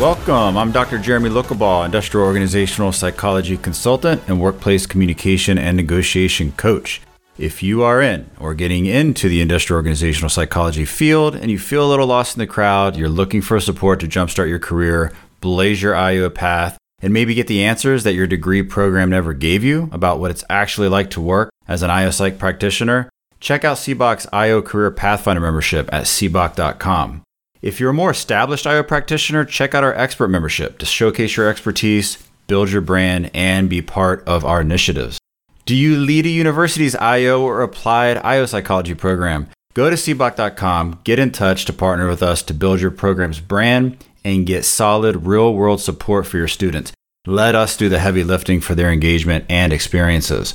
Welcome. I'm Dr. Jeremy Lucabaugh, industrial organizational psychology consultant and workplace communication and negotiation coach. If you are in or getting into the industrial organizational psychology field and you feel a little lost in the crowd, you're looking for support to jumpstart your career, blaze your IO path, and maybe get the answers that your degree program never gave you about what it's actually like to work as an IO psych practitioner, check out SEBOC's IO Career Pathfinder membership at seboc.com. If you're a more established IO practitioner, check out our expert membership to showcase your expertise, build your brand, and be part of our initiatives. Do you lead a university's IO or applied IO psychology program? Go to seboc.com, get in touch to partner with us to build your program's brand and get solid real world support for your students. Let us do the heavy lifting for their engagement and experiences.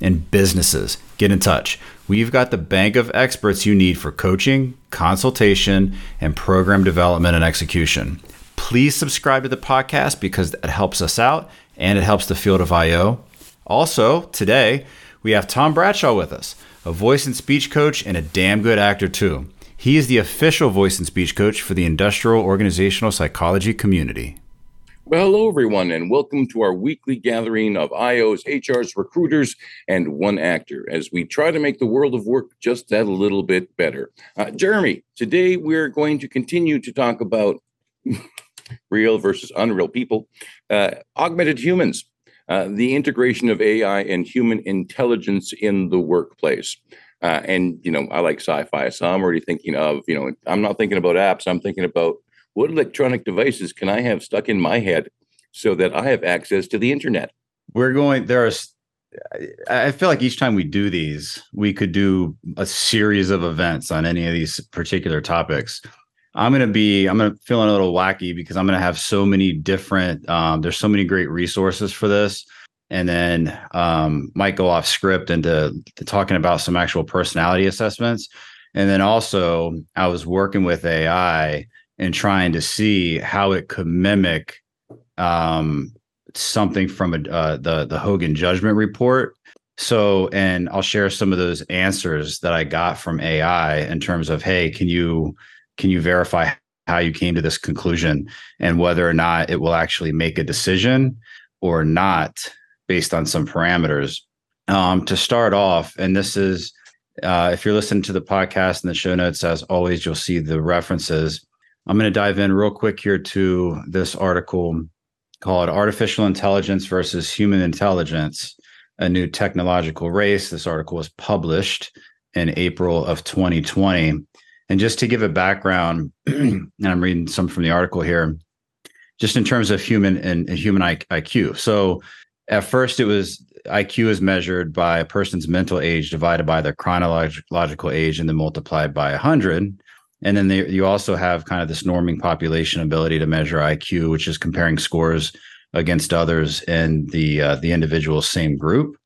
And businesses, get in touch. We've got the bank of experts you need for coaching, consultation, and program development and execution. Please subscribe to the podcast because it helps us out and it helps the field of IO. Also, today, we have Tom Bradshaw with us, a voice and speech coach and a damn good actor, too. He is the official voice and speech coach for the industrial organizational psychology community. Well, hello, everyone, and welcome to our weekly gathering of IOs, HRs, recruiters, and one actor as we try to make the world of work just that little bit better. Uh, Jeremy, today we're going to continue to talk about real versus unreal people, uh, augmented humans, uh, the integration of AI and human intelligence in the workplace. Uh, and, you know, I like sci fi, so I'm already thinking of, you know, I'm not thinking about apps, I'm thinking about what electronic devices can I have stuck in my head so that I have access to the internet? We're going, there's, I feel like each time we do these, we could do a series of events on any of these particular topics. I'm going to be, I'm going to feeling a little wacky because I'm going to have so many different, um, there's so many great resources for this. And then um, might go off script into talking about some actual personality assessments. And then also, I was working with AI and trying to see how it could mimic um, something from a, uh, the the Hogan Judgment Report. So, and I'll share some of those answers that I got from AI in terms of, hey, can you can you verify how you came to this conclusion and whether or not it will actually make a decision or not based on some parameters. Um, to start off, and this is uh, if you're listening to the podcast and the show notes, as always, you'll see the references. I'm going to dive in real quick here to this article called Artificial Intelligence versus Human Intelligence, a New Technological Race. This article was published in April of 2020. And just to give a background, and I'm reading some from the article here, just in terms of human and, human IQ. So at first, it was IQ is measured by a person's mental age divided by their chronological age and then multiplied by 100. And then they, you also have kind of this norming population ability to measure IQ, which is comparing scores against others in the uh, the individual same group.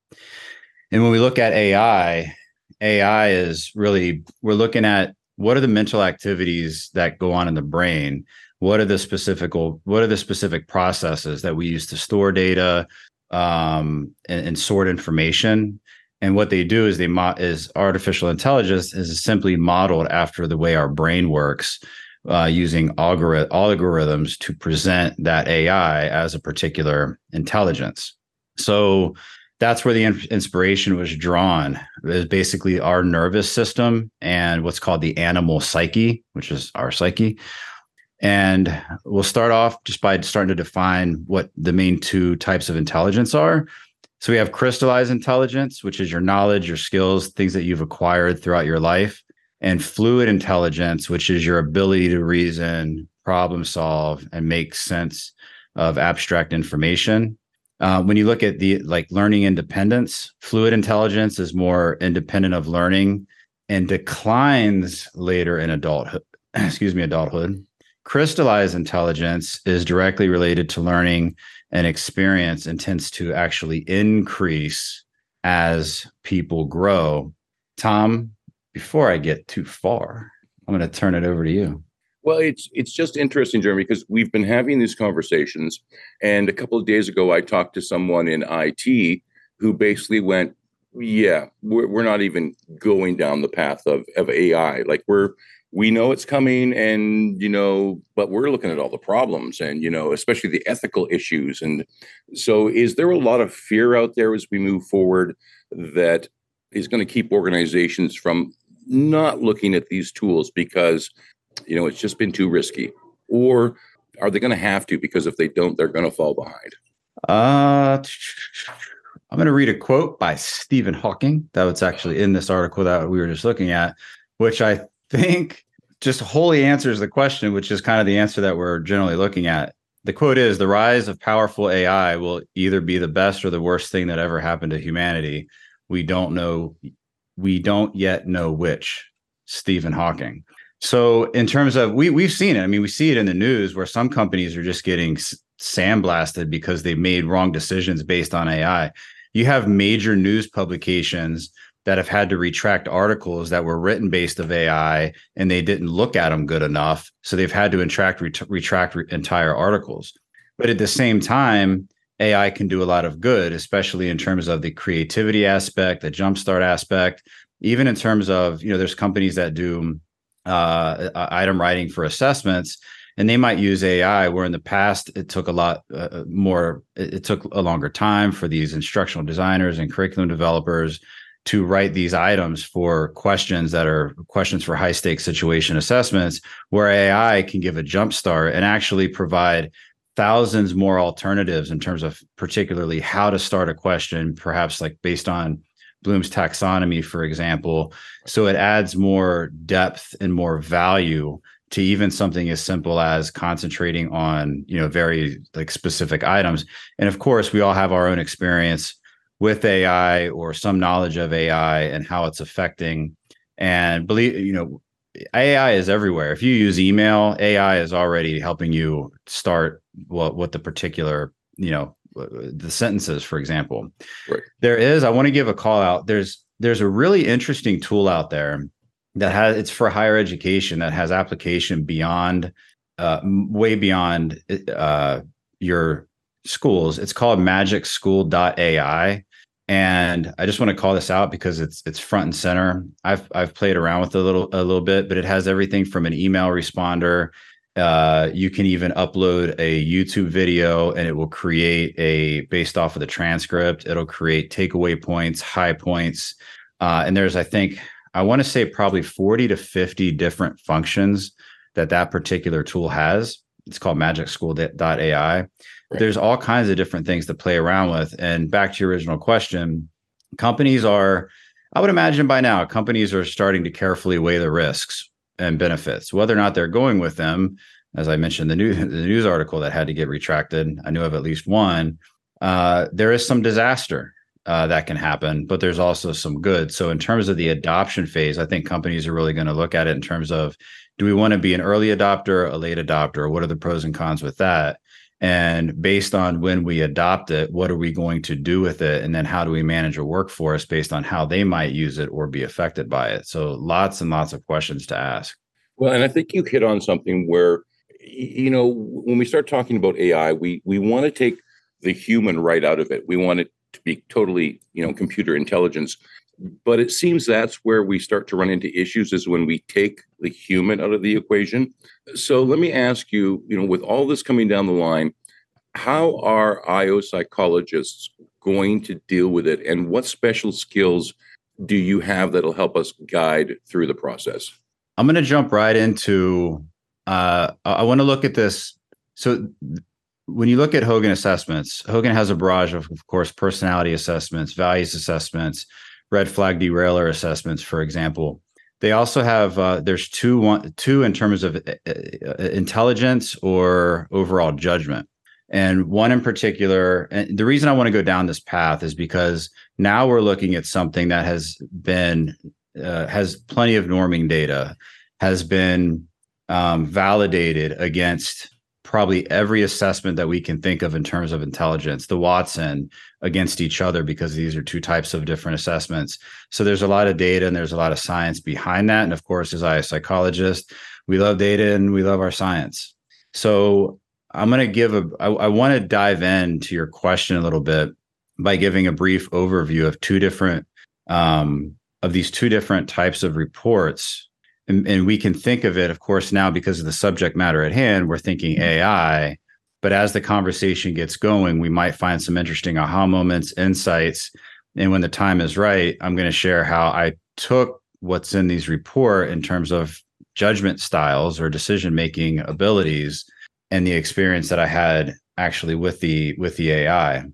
And when we look at AI, AI is really we're looking at what are the mental activities that go on in the brain. What are the specific what are the specific processes that we use to store data um, and, and sort information and what they do is they mo- is artificial intelligence is simply modeled after the way our brain works uh, using algorith- algorithms to present that ai as a particular intelligence. So that's where the in- inspiration was drawn. Is basically our nervous system and what's called the animal psyche which is our psyche. And we'll start off just by starting to define what the main two types of intelligence are so we have crystallized intelligence, which is your knowledge, your skills, things that you've acquired throughout your life, and fluid intelligence, which is your ability to reason, problem solve, and make sense of abstract information. Uh, when you look at the like learning independence, fluid intelligence is more independent of learning and declines later in adulthood. Excuse me, adulthood. Crystallized intelligence is directly related to learning and experience and tends to actually increase as people grow. Tom, before I get too far, I'm going to turn it over to you. Well, it's it's just interesting, Jeremy, because we've been having these conversations, and a couple of days ago, I talked to someone in IT who basically went, "Yeah, we're, we're not even going down the path of of AI. Like we're we know it's coming, and you know, but we're looking at all the problems, and you know, especially the ethical issues. And so, is there a lot of fear out there as we move forward that is going to keep organizations from not looking at these tools because you know, it's just been too risky? Or are they going to have to? Because if they don't, they're going to fall behind. Uh, I'm going to read a quote by Stephen Hawking that was actually in this article that we were just looking at, which I think just wholly answers the question, which is kind of the answer that we're generally looking at. The quote is The rise of powerful AI will either be the best or the worst thing that ever happened to humanity. We don't know, we don't yet know which. Stephen Hawking. So in terms of we we've seen it. I mean, we see it in the news where some companies are just getting sandblasted because they made wrong decisions based on AI. You have major news publications that have had to retract articles that were written based of AI and they didn't look at them good enough, so they've had to retract ret- retract re- entire articles. But at the same time, AI can do a lot of good, especially in terms of the creativity aspect, the jumpstart aspect, even in terms of you know, there's companies that do uh, item writing for assessments and they might use ai where in the past it took a lot uh, uh more it took a longer time for these instructional designers and curriculum developers to write these items for questions that are questions for high stakes situation assessments where ai can give a jump start and actually provide thousands more alternatives in terms of particularly how to start a question perhaps like based on Bloom's taxonomy, for example. So it adds more depth and more value to even something as simple as concentrating on, you know, very like specific items. And of course, we all have our own experience with AI or some knowledge of AI and how it's affecting. And believe, you know, AI is everywhere. If you use email, AI is already helping you start what what the particular, you know, the sentences, for example. Right. There is, I want to give a call out. There's there's a really interesting tool out there that has it's for higher education that has application beyond uh, way beyond uh, your schools. It's called magicschool.ai. And I just want to call this out because it's it's front and center. I've I've played around with it a little a little bit, but it has everything from an email responder uh, you can even upload a YouTube video and it will create a based off of the transcript, it'll create takeaway points, high points. Uh, and there's, I think, I want to say probably 40 to 50 different functions that that particular tool has. It's called magicschool.ai. There's all kinds of different things to play around with. And back to your original question, companies are, I would imagine by now, companies are starting to carefully weigh the risks and benefits. Whether or not they're going with them, as I mentioned, the news the news article that had to get retracted. I knew of at least one. Uh, there is some disaster uh, that can happen, but there's also some good. So in terms of the adoption phase, I think companies are really going to look at it in terms of do we want to be an early adopter, a late adopter? What are the pros and cons with that? And based on when we adopt it, what are we going to do with it? And then how do we manage a workforce based on how they might use it or be affected by it? So lots and lots of questions to ask. Well, and I think you hit on something where, you know, when we start talking about AI, we we want to take the human right out of it. We want it to be totally, you know, computer intelligence. But it seems that's where we start to run into issues is when we take the human out of the equation. So let me ask you, you know, with all this coming down the line, how are IO psychologists going to deal with it? And what special skills do you have that'll help us guide through the process? I'm going to jump right into. Uh, I want to look at this. So, when you look at Hogan assessments, Hogan has a barrage of, of course, personality assessments, values assessments, red flag derailer assessments, for example. They also have uh, there's two one two in terms of uh, uh, intelligence or overall judgment, and one in particular. And the reason I want to go down this path is because now we're looking at something that has been uh, has plenty of norming data, has been um, validated against probably every assessment that we can think of in terms of intelligence, the Watson against each other, because these are two types of different assessments. So there's a lot of data and there's a lot of science behind that. And of course, as I a psychologist, we love data and we love our science. So I'm going to give a, I, I want to dive into your question a little bit by giving a brief overview of two different, um, of these two different types of reports. And, and we can think of it, of course, now because of the subject matter at hand, we're thinking AI. But as the conversation gets going, we might find some interesting aha moments, insights. And when the time is right, I'm going to share how I took what's in these report in terms of judgment styles or decision making abilities and the experience that I had actually with the with the AI.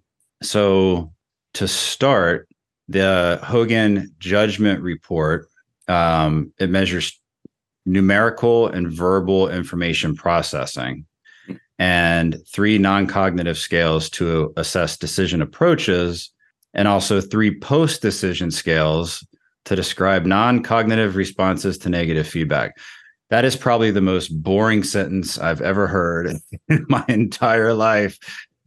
So to start, the Hogan judgment report um, it measures numerical and verbal information processing and three non-cognitive scales to assess decision approaches and also three post-decision scales to describe non-cognitive responses to negative feedback that is probably the most boring sentence I've ever heard in my entire life,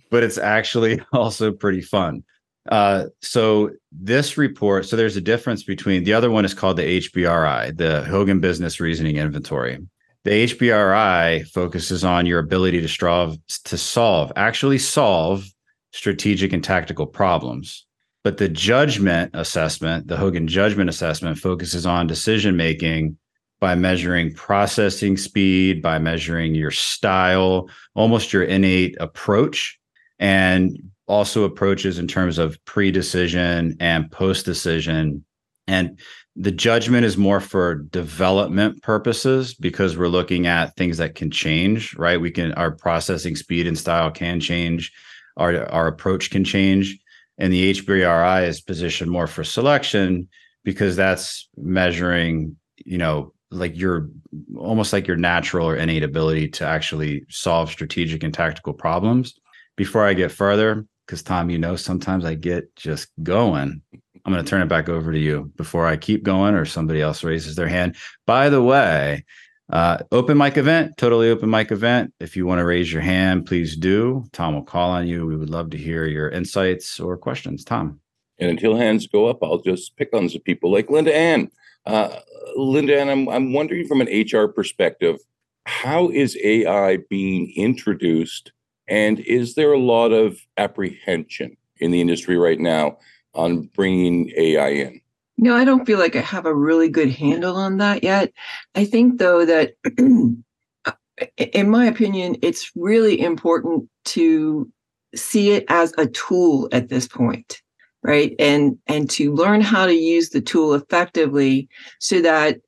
but it's actually also pretty fun. Uh, so this report, so there's a difference between the other one is called the HBRI, the Hogan Business Reasoning Inventory. The HBRI focuses on your ability to solve to solve, actually solve strategic and tactical problems. But the judgment assessment, the Hogan judgment assessment focuses on decision making by measuring processing speed, by measuring your style, almost your innate approach, and also approaches in terms of pre decision and post decision. And the judgment is more for development purposes because we're looking at things that can change, right? We can, our processing speed and style can change, our, our approach can change. And the HBRI is positioned more for selection because that's measuring, you know, like your almost like your natural or innate ability to actually solve strategic and tactical problems. Before I get further, because Tom, you know, sometimes I get just going. I'm going to turn it back over to you before I keep going or somebody else raises their hand. By the way, uh, open mic event, totally open mic event. If you want to raise your hand, please do. Tom will call on you. We would love to hear your insights or questions. Tom. And until hands go up, I'll just pick on some people like LindaAnn. Uh, Linda, Ann, I'm, I'm wondering from an HR perspective, how is AI being introduced? And is there a lot of apprehension in the industry right now on bringing AI in? No, I don't feel like I have a really good handle on that yet. I think, though, that in my opinion, it's really important to see it as a tool at this point right and and to learn how to use the tool effectively so that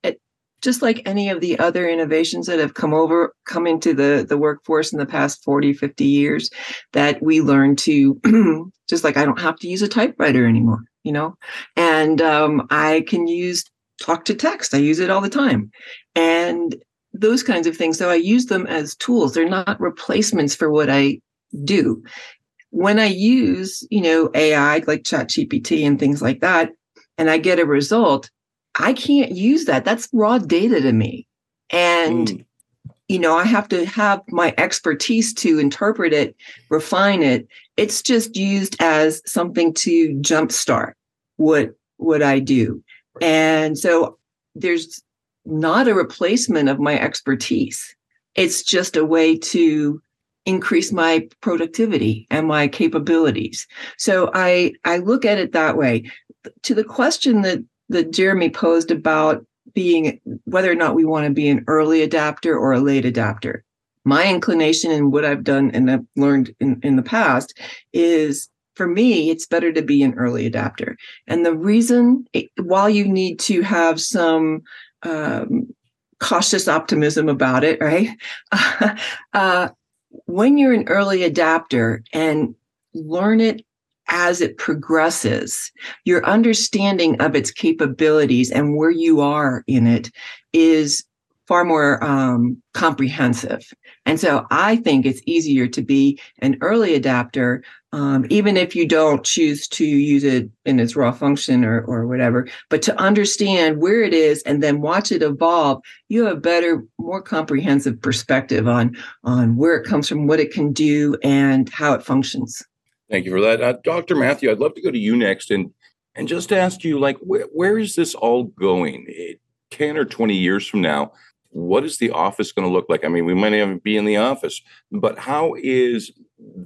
just like any of the other innovations that have come over come into the the workforce in the past 40 50 years that we learn to just like i don't have to use a typewriter anymore you know? And um, i can use talk to text i use it all the time. And those kinds of things so i use them as tools they're not replacements for what i do. When I use, you know, AI like ChatGPT and things like that, and I get a result, I can't use that. That's raw data to me. And, mm. you know, I have to have my expertise to interpret it, refine it. It's just used as something to jumpstart what what I do. And so there's not a replacement of my expertise. It's just a way to increase my productivity and my capabilities. So I I look at it that way. To the question that that Jeremy posed about being whether or not we want to be an early adapter or a late adapter. My inclination and what I've done and I've learned in, in the past is for me, it's better to be an early adapter. And the reason, while you need to have some um, cautious optimism about it, right? uh, when you're an early adapter and learn it as it progresses, your understanding of its capabilities and where you are in it is far more um, comprehensive. And so I think it's easier to be an early adapter um, even if you don't choose to use it in its raw function or, or whatever, but to understand where it is and then watch it evolve, you have a better, more comprehensive perspective on, on where it comes from, what it can do, and how it functions. Thank you for that. Uh, Dr. Matthew, I'd love to go to you next and, and just ask you, like, where, where is this all going? It, 10 or 20 years from now, what is the office going to look like? I mean, we might even be in the office, but how is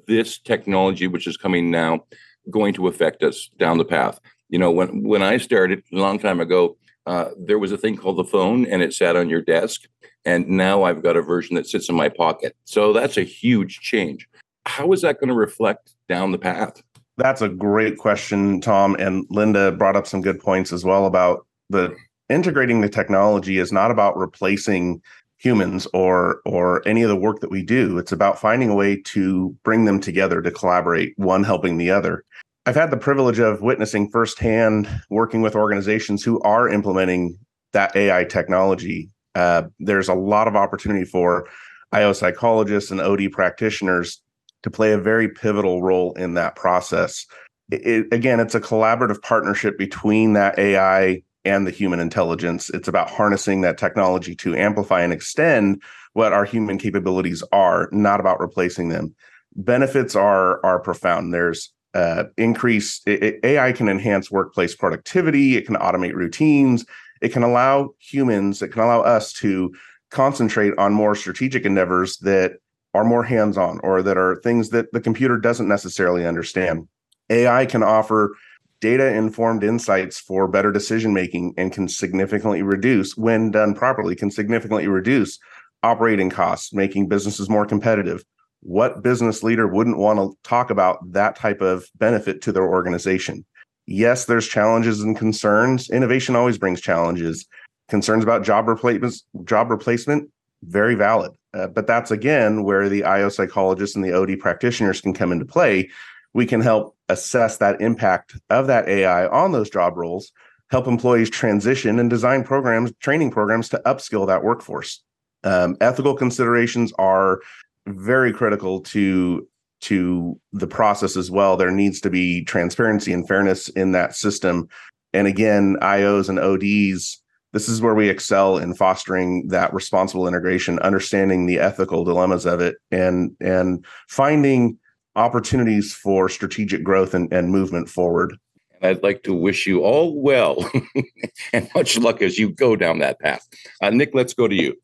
this technology, which is coming now, going to affect us down the path? You know, when when I started a long time ago, uh, there was a thing called the phone, and it sat on your desk. And now I've got a version that sits in my pocket. So that's a huge change. How is that going to reflect down the path? That's a great question, Tom. And Linda brought up some good points as well about the integrating the technology is not about replacing humans or or any of the work that we do it's about finding a way to bring them together to collaborate one helping the other i've had the privilege of witnessing firsthand working with organizations who are implementing that ai technology uh, there's a lot of opportunity for io psychologists and od practitioners to play a very pivotal role in that process it, again it's a collaborative partnership between that ai and the human intelligence. It's about harnessing that technology to amplify and extend what our human capabilities are, not about replacing them. Benefits are are profound. There's uh, increase AI can enhance workplace productivity. It can automate routines. It can allow humans. It can allow us to concentrate on more strategic endeavors that are more hands-on or that are things that the computer doesn't necessarily understand. AI can offer data informed insights for better decision making and can significantly reduce, when done properly, can significantly reduce operating costs, making businesses more competitive. What business leader wouldn't want to talk about that type of benefit to their organization? Yes, there's challenges and concerns. Innovation always brings challenges. Concerns about job replacement, job replacement, very valid. Uh, but that's again where the IO psychologists and the OD practitioners can come into play we can help assess that impact of that AI on those job roles, help employees transition and design programs, training programs to upskill that workforce. Um, ethical considerations are very critical to to the process as well. There needs to be transparency and fairness in that system. And again, IOs and ODs, this is where we excel in fostering that responsible integration, understanding the ethical dilemmas of it, and and finding opportunities for strategic growth and, and movement forward. I'd like to wish you all well and much luck as you go down that path. Uh, Nic, let's go to you.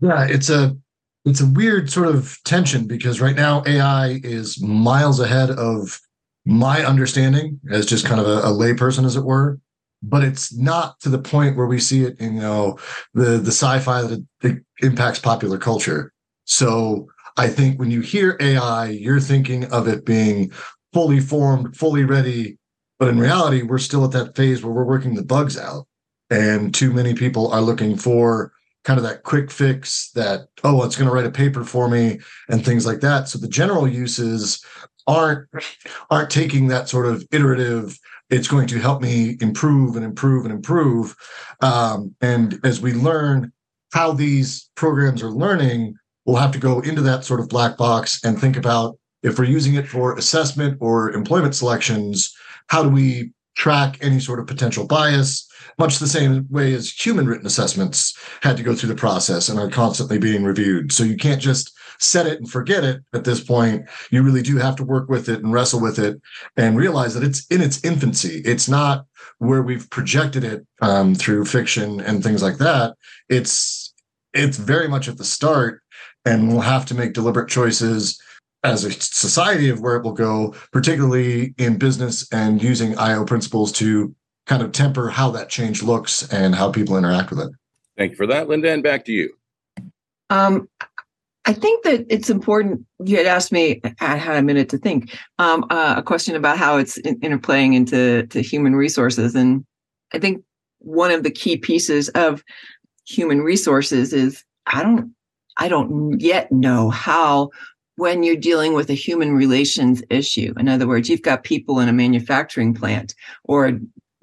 Yeah, it's a it's a weird sort of tension because right now AI is miles ahead of my understanding as just kind of a, a layperson, as it were. But it's not to the point where we see it in you know the the sci-fi that impacts popular culture. So I think when you hear AI, you're thinking of it being fully formed, fully ready. But in reality, we're still at that phase where we're working the bugs out. And too many people are looking for kind of that quick fix that, oh, it's going to write a paper for me and things like that. So the general uses aren't aren't taking that sort of iterative it's going to help me improve and improve and improve. Um, and as we learn how these programs are learning we'll have to go into that sort of black box and think about if we're using it for assessment or employment selections, how do we track any sort of potential bias, much the same way as human written assessments had to go through the process and are constantly being reviewed. So you can't just set it and forget it at this point. You really do have to work with it and wrestle with it and realize that it's in its infancy. It's not where we've projected it um, through fiction and things like that. It's it's very much at the start and we'll have to make deliberate choices as a society of where it will go, particularly in business and using IO principles to kind of temper how that change looks and how people interact with it. Thank you for that, Linda. And back to you. Um, I think that it's important. You had asked me, I had a minute to think, um, uh, a question about how it's interplaying into to human resources. And I think one of the key pieces of human resources is I don't I don't yet know how when you're dealing with a human relations issue. In other words, you've got people in a manufacturing plant or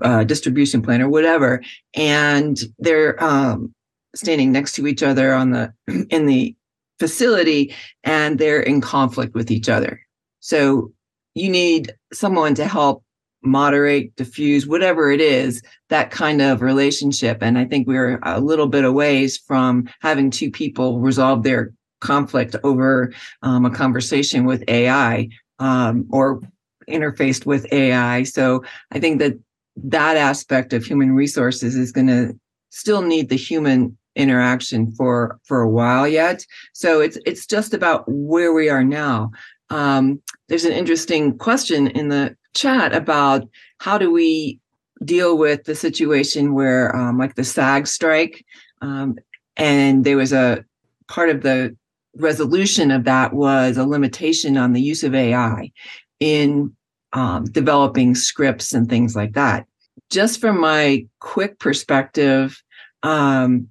a distribution plant or whatever, and they're um, standing next to each other on the in the facility, and they're in conflict with each other. So you need someone to help moderate, diffuse, whatever it is, that kind of relationship. And I think we're a little bit away from having two people resolve their conflict over um, a conversation with AI um, or interfaced with AI. So I think that that aspect of human resources is going to still need the human interaction for for a while yet. So it's it's just about where we are now. Um, there's an interesting question in the chat about how do we deal with the situation where, um, like the SAG strike, um, and there was a part of the resolution of that was a limitation on the use of AI in um, developing scripts and things like that. Just from my quick perspective, um,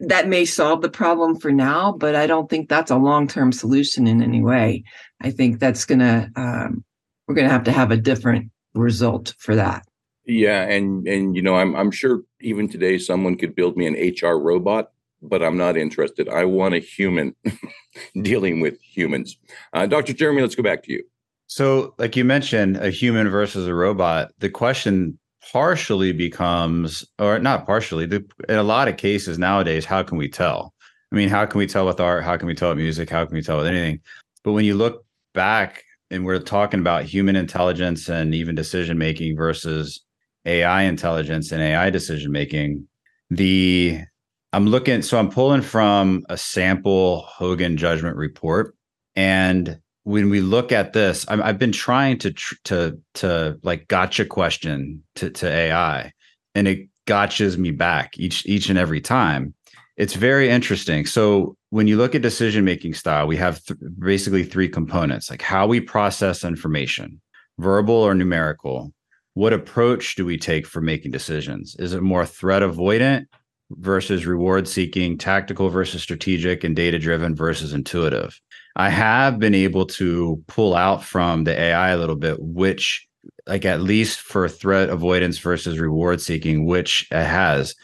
that may solve the problem for now, but I don't think that's a long term solution in any way. I think that's going to, um, we're going to have to have a different result for that. Yeah, and and you know, I'm I'm sure even today someone could build me an HR robot, but I'm not interested. I want a human dealing with humans. Uh, Dr. Jeremy, let's go back to you. So, like you mentioned, a human versus a robot. The question partially becomes, or not partially, the, in a lot of cases nowadays, how can we tell? I mean, how can we tell with art? How can we tell with music? How can we tell with anything? But when you look back and we're talking about human intelligence and even decision making versus AI intelligence and AI decision making, the I'm looking, so I'm pulling from a sample Hogan judgment report. And when we look at this, i have been trying to to to like gotcha question to to AI, and it gotchas me back each each and every time. It's very interesting. So when you look at decision making style, we have th- basically three components: like how we process information, verbal or numerical. What approach do we take for making decisions? Is it more threat avoidant versus reward seeking, tactical versus strategic, and data driven versus intuitive? I have been able to pull out from the AI a little bit, which, like, at least for threat avoidance versus reward seeking, which it has.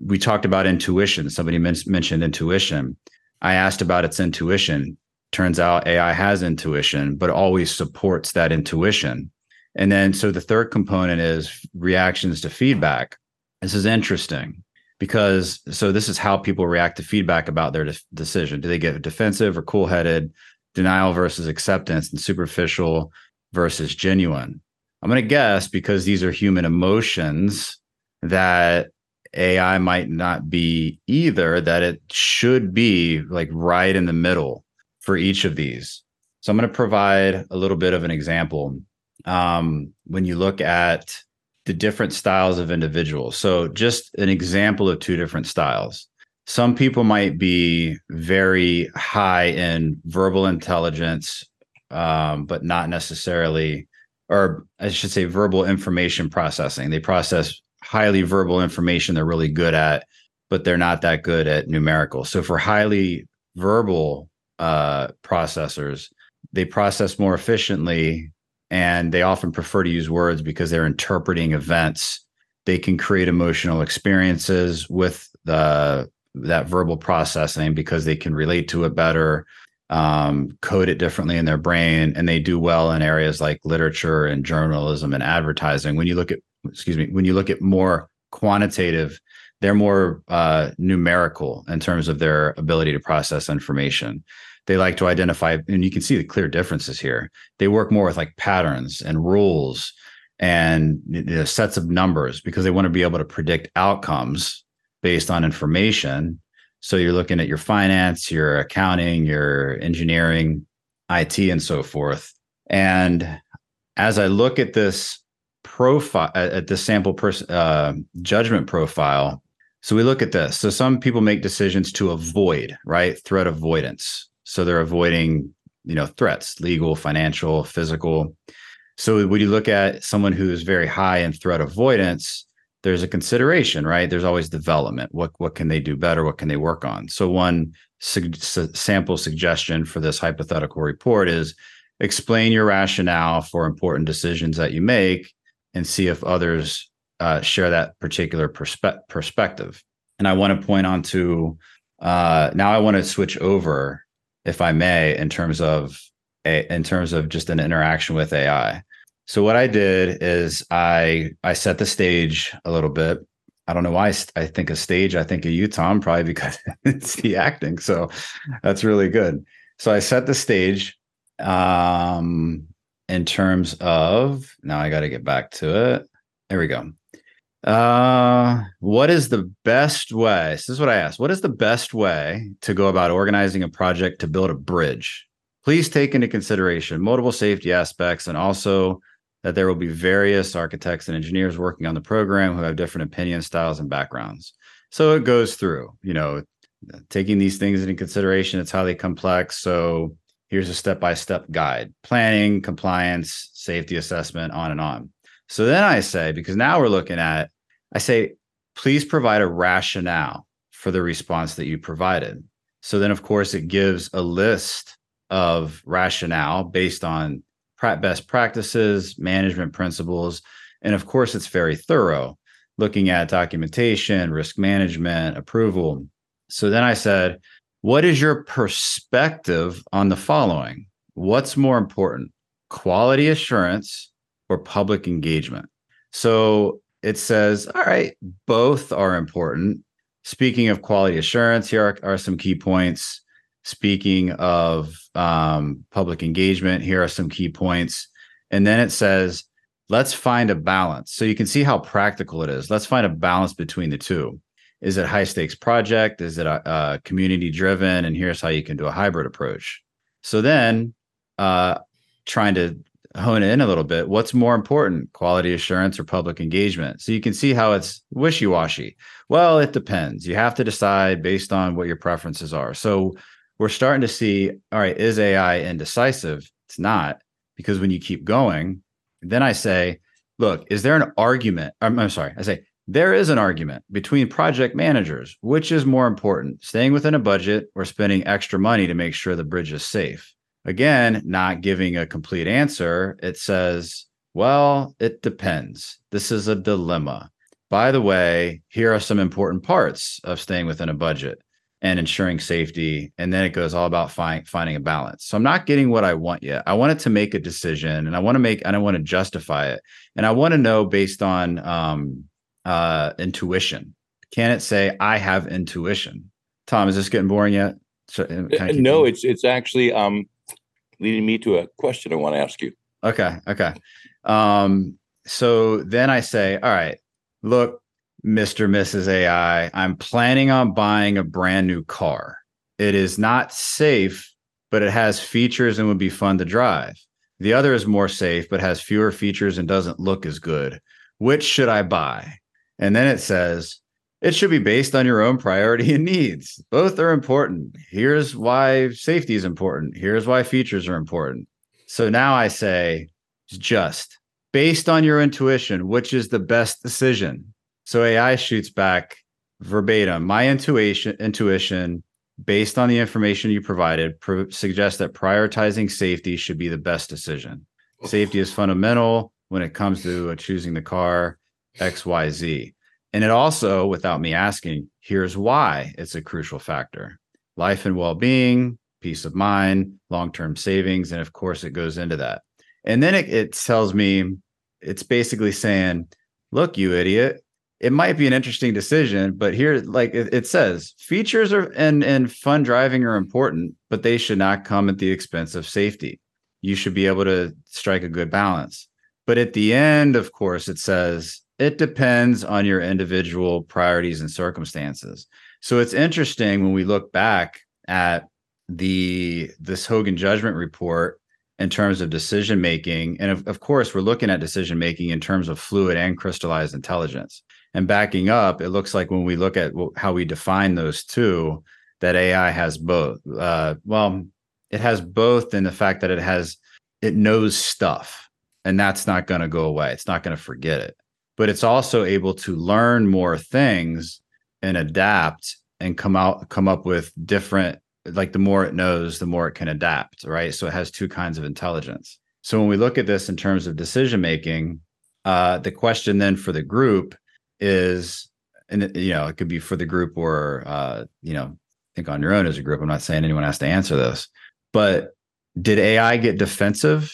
We talked about intuition. Somebody men- mentioned intuition. I asked about its intuition. Turns out AI has intuition, but always supports that intuition. And then, so the third component is reactions to feedback. This is interesting because so this is how people react to feedback about their de- decision. Do they get defensive or cool headed, denial versus acceptance, and superficial versus genuine? I'm going to guess because these are human emotions that AI might not be either, that it should be like right in the middle for each of these. So I'm going to provide a little bit of an example. Um, when you look at the different styles of individuals. So, just an example of two different styles. Some people might be very high in verbal intelligence, um, but not necessarily, or I should say, verbal information processing. They process highly verbal information they're really good at, but they're not that good at numerical. So, for highly verbal uh, processors, they process more efficiently and they often prefer to use words because they're interpreting events. They can create emotional experiences with the that verbal processing because they can relate to it better, um, code it differently in their brain, and they do well in areas like literature and journalism and advertising. When you look at excuse me, when you look at more quantitative, they're more uh, numerical in terms of their ability to process information they like to identify and you can see the clear differences here. They work more with like patterns and rules and you know, sets of numbers because they want to be able to predict outcomes based on information. So you're looking at your finance your accounting your engineering it and so forth. And as i look at this profile at this sample person uh, judgment profile so we look at this. So some people make decisions to avoid right? Threat avoidance so they're avoiding, you know, threats, legal, financial, physical. So when you look at someone who is very high in threat avoidance, there's a consideration, right? There's always development. What what can they do better? What can they work on? So one su- su- sample suggestion for this hypothetical report is explain your rationale for important decisions that you make and see if others uh, share that particular perspe- perspective. And I want to point on to uh, now I want to switch over if I may, in terms of a, in terms of just an interaction with AI. So what I did is I I set the stage a little bit. I don't know why I think a stage. I think of you, Tom, probably because it's the acting. So that's really good. So I set the stage um, in terms of now I got to get back to it. There we go. Uh, what is the best way? So this is what I asked. What is the best way to go about organizing a project to build a bridge? Please take into consideration multiple safety aspects and also that there will be various architects and engineers working on the program who have different opinions, styles and backgrounds. So it goes through, you know, taking these things into consideration. It's highly complex. So here's a step by step guide planning, compliance, safety assessment, on and on. So then I say, because now we're looking at, I say, please provide a rationale for the response that you provided. So then, of course, it gives a list of rationale based on best practices, management principles. And of course, it's very thorough, looking at documentation, risk management, approval. So then I said, What is your perspective on the following? What's more important, quality assurance or public engagement? So it says, All right, both are important. Speaking of quality assurance, here are, are some key points. Speaking of um, public engagement, here are some key points. And then it says, let's find a balance. So you can see how practical it is. Let's find a balance between the two. Is it high stakes project? Is it a, a community driven? And here's how you can do a hybrid approach. So then, uh, trying to hone in a little bit, what's more important, quality assurance or public engagement? So you can see how it's wishy washy. Well, it depends. You have to decide based on what your preferences are. So we're starting to see, all right, is AI indecisive? It's not, because when you keep going, then I say, look, is there an argument? I'm, I'm sorry, I say, there is an argument between project managers. Which is more important, staying within a budget or spending extra money to make sure the bridge is safe? Again, not giving a complete answer. It says, well, it depends. This is a dilemma. By the way, here are some important parts of staying within a budget and ensuring safety. And then it goes all about find, finding a balance. So I'm not getting what I want yet. I wanted to make a decision and I want to make, and I want to justify it. And I want to know based on um, uh, intuition. Can it say, I have intuition? Tom, is this getting boring yet? So, uh, no, it's it's actually um, leading me to a question I want to ask you. Okay. Okay. Um, so then I say, all right, look, Mr. Mrs. AI, I'm planning on buying a brand new car. It is not safe, but it has features and would be fun to drive. The other is more safe, but has fewer features and doesn't look as good. Which should I buy? And then it says, it should be based on your own priority and needs. Both are important. Here's why safety is important. Here's why features are important. So now I say, just based on your intuition, which is the best decision? So AI shoots back verbatim. My intuition, intuition, based on the information you provided, pro- suggests that prioritizing safety should be the best decision. Safety is fundamental when it comes to choosing the car X, Y, Z. And it also, without me asking, here's why it's a crucial factor: life and well-being, peace of mind, long-term savings, and of course, it goes into that. And then it, it tells me, it's basically saying, "Look, you idiot." it might be an interesting decision, but here, like it, it, says, features are and and fun driving are important, but they should not come at the expense of safety. You should be able to strike a good balance. But at the end, of course, it says it depends on your individual priorities and circumstances. So it's interesting when we look back at the this Hogan judgment report in terms of decision making, and of, of course, we're looking at decision making in terms of fluid and crystallized intelligence and backing up, it looks like when we look at how we define those two, that AI has both. Uh, well, it has both in the fact that it has it knows stuff, and that's not going to go away. It's not going to forget it, but it's also able to learn more things and adapt and come out come up with different. Like the more it knows, the more it can adapt. Right. So it has two kinds of intelligence. So when we look at this in terms of decision making, uh, the question then for the group is and you know it could be for the group or uh you know think on your own as a group i'm not saying anyone has to answer this but did AI get defensive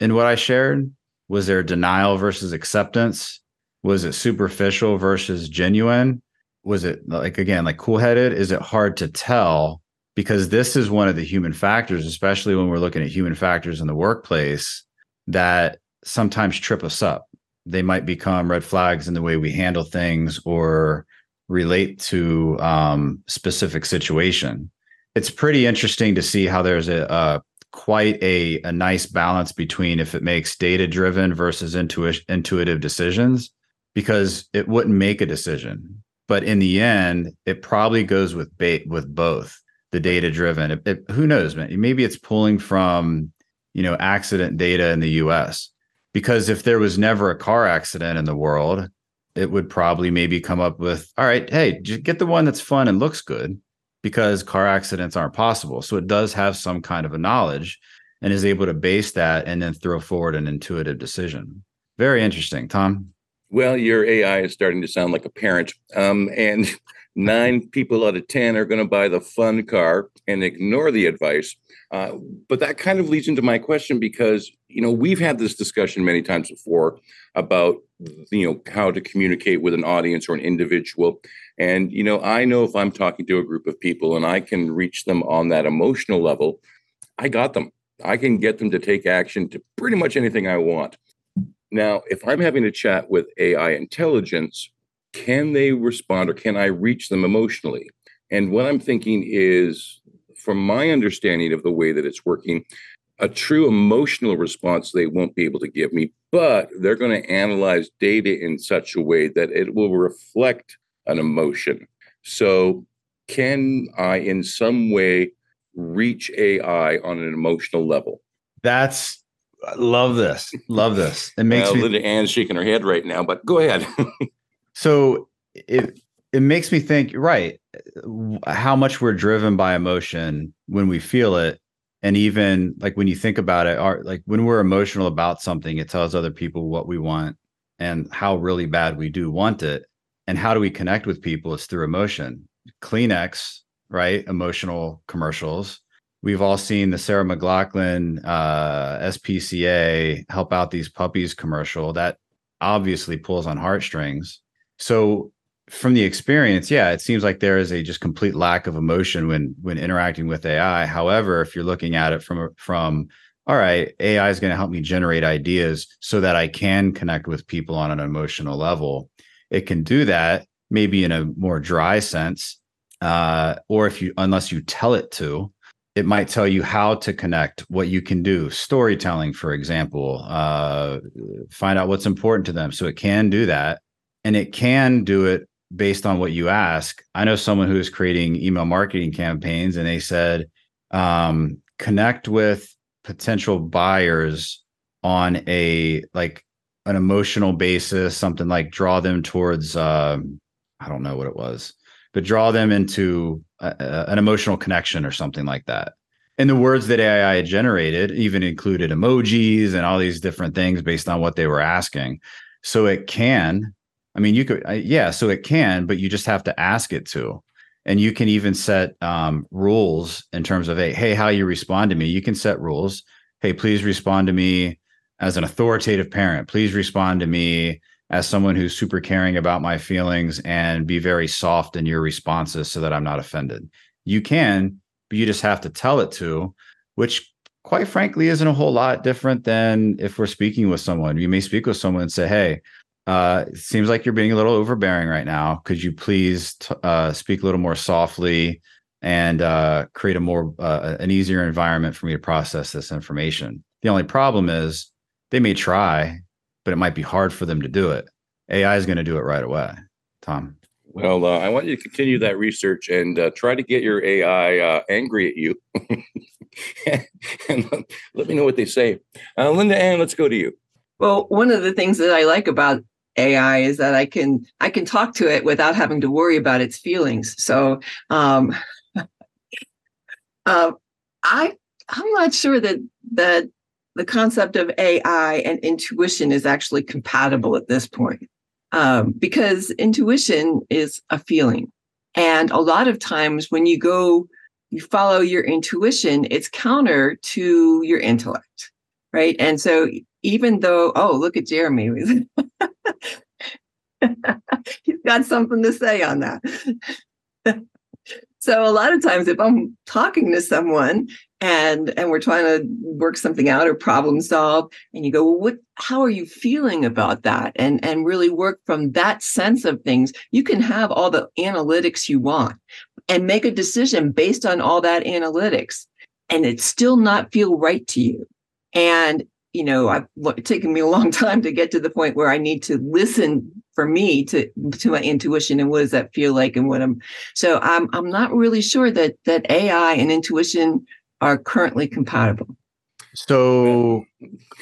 in what I shared? Was there denial versus acceptance? Was it superficial versus genuine? Was it like, again, like cool headed? Is it hard to tell? Because this is one of the human factors, especially when we're looking at human factors in the workplace that sometimes trip us up. They might become red flags in the way we handle things or relate to um, specific situation. It's pretty interesting to see how there's a, a quite a, a nice balance between if it makes data driven versus intuitive intuitive decisions because it wouldn't make a decision. But in the end it probably goes with bait with both the data driven. It, it, who knows man? Maybe it's pulling from you know accident data in the us because if there was never a car accident in the world it would probably maybe come up with all right hey get the one that's fun and looks good because car accidents aren't possible. So it does have some kind of a knowledge and is able to base that and then throw forward an intuitive decision. Very interesting tom well your ai is starting to sound like a parent um, and nine people out of ten are going to buy the fun car and ignore the advice. Uh, but that kind of leads into my question because you know we've had this discussion many times before about you know how to communicate with an audience or an individual. And you know i know if i'm talking to a group of people and i can reach them on that emotional level i got them. I can get them to take action to pretty much anything i want now if i'm having a chat with ai intelligence can they respond or can i reach them emotionally and what i'm thinking is from my understanding of the way that it's working, a true emotional response they won't be able to give me, but they're going to analyze data in such a way that it will reflect an emotion. So, can I in some way reach AI on an emotional level? That's love this. Love this. It makes well, me Linda Ann's shaking her head right now, but go ahead. so it it makes me think right how much we're driven by emotion when we feel it and even like when you think about it are like when we're emotional about something it tells other people what we want and how really bad we do want it and how do we connect with people it's through emotion kleenex right emotional commercials we've all seen the sarah mclachlan uh, spca help out these puppies commercial that obviously pulls on heartstrings so from the experience, yeah, it seems like there is a just complete lack of emotion when when interacting with AI. However, if you're looking at it from from all right, AI is going to help me generate ideas so that I can connect with people on an emotional level. It can do that maybe in a more dry sense, uh, or if you unless you tell it to, it might tell you how to connect, what you can do, storytelling, for example, uh, find out what's important to them. So it can do that, and it can do it based on what you ask. I know someone who is creating email marketing campaigns, and they said, um, connect with potential buyers on a like an emotional basis, something like draw them towards, um, I don't know what it was, but draw them into a, a, an emotional connection or something like that. And the words that AI had generated even included emojis and all these different things based on what they were asking. So it can I mean, you could, yeah, so it can, but you just have to ask it to. And you can even set um, rules in terms of, hey, hey, how you respond to me. You can set rules. Hey, please respond to me as an authoritative parent. Please respond to me as someone who's super caring about my feelings and be very soft in your responses so that I'm not offended. You can, but you just have to tell it to, which quite frankly isn't a whole lot different than if we're speaking with someone. You may speak with someone and say, Hey, uh, it seems like you're being a little overbearing right now. Could you please t- uh, speak a little more softly and uh, create a more uh, an easier environment for me to process this information? The only problem is they may try, but it might be hard for them to do it. AI is going to do it right away. Tom. Well, uh, I want you to continue that research and uh, try to get your AI uh, angry at you. and let me know what they say. Uh, LindaAnn, let's go to you. Well, one of the things that I like about AI is that I can I can talk to it without having to worry about its feelings. So um, uh, I I'm not sure that that the concept of AI and intuition is actually compatible at this point um, because intuition is a feeling, and a lot of times when you go you follow your intuition, it's counter to your intellect, right? And so even though, oh, look at Jeremy. He's got something to say on that. so a lot of times if I'm talking to someone and and we're trying to work something out or problem solve. And you go well what how are you feeling about that? And and really work from that sense of things. You can have all the analytics you want and make a decision based on all that analytics and it still not feel right to you. And you know i've it's taken me a long time to get to the point where i need to listen for me to to my intuition and what does that feel like and what i'm so i'm i'm not really sure that that ai and intuition are currently compatible. So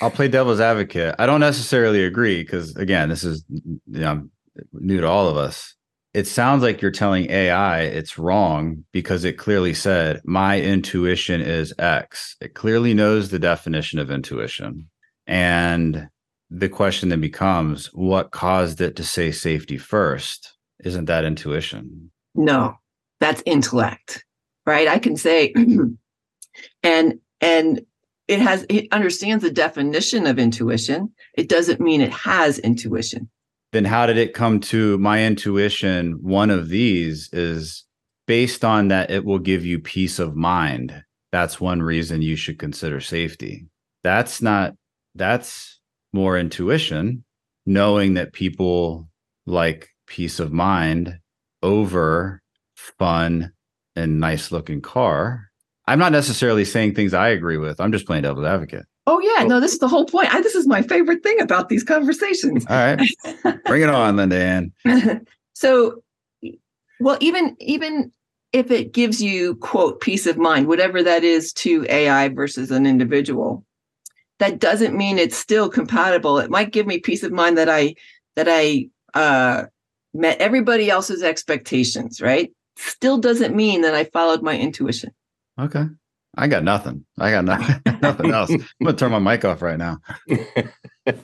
I'll play devil's advocate. I don't necessarily agree because again, this is you know new to all of us. It sounds like you're telling AI it's wrong because it clearly said my intuition is X. It clearly knows the definition of intuition. And the question then becomes what caused it to say safety first? Isn't that intuition? No, that's intellect, right? I can say and and it has it understands the definition of intuition. It doesn't mean it has intuition. Then how did it come to my intuition? One of these is based on that it will give you peace of mind. That's one reason you should consider safety. That's not that's more intuition knowing that people like peace of mind over fun and nice looking car I'm not necessarily saying things I agree with. I'm just playing devil's advocate. Oh yeah, no, this is the whole point. I, this is my favorite thing about these conversations. All right, bring it on, LindaAnn. so, well, even even if it gives you quote peace of mind, whatever that is to AI versus an individual, that doesn't mean it's still compatible. It might give me peace of mind that I that I uh, met everybody else's expectations. Right? Still doesn't mean that I followed my intuition. Okay. I got nothing. I got nothing, nothing else. I'm going to turn my mic off right now. the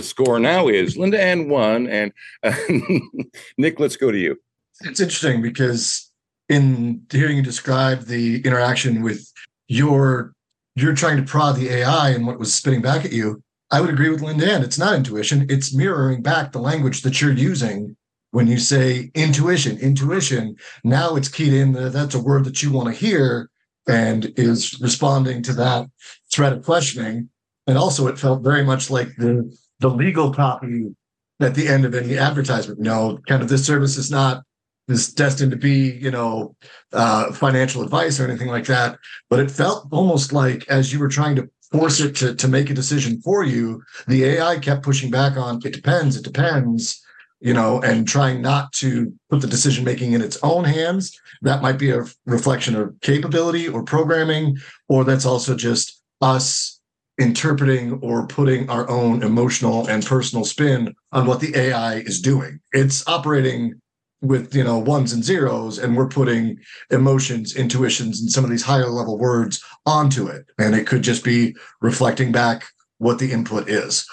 score now is LindaAnn one, and uh, Nic. Let's go to you. It's interesting because in hearing you describe the interaction with your, you're trying to prod the AI and what was spitting back at you. I would agree with LindaAnn. It's not intuition. It's mirroring back the language that you're using when you say intuition, intuition, now it's keyed in that that's a word that you want to hear and is responding to that thread of questioning. And also, it felt very much like the the legal copy at the end of any advertisement. You know, kind of this service is not is destined to be, you know, uh, financial advice or anything like that. But it felt almost like as you were trying to force it to to make a decision for you, the AI kept pushing back on it depends, it depends you know, and trying not to put the decision making in its own hands. That might be a reflection of capability or programming, or that's also just us interpreting or putting our own emotional and personal spin on what the AI is doing. It's operating with you know ones and zeros and we're putting emotions intuitions and some of these higher level words onto it and it could just be reflecting back what the input is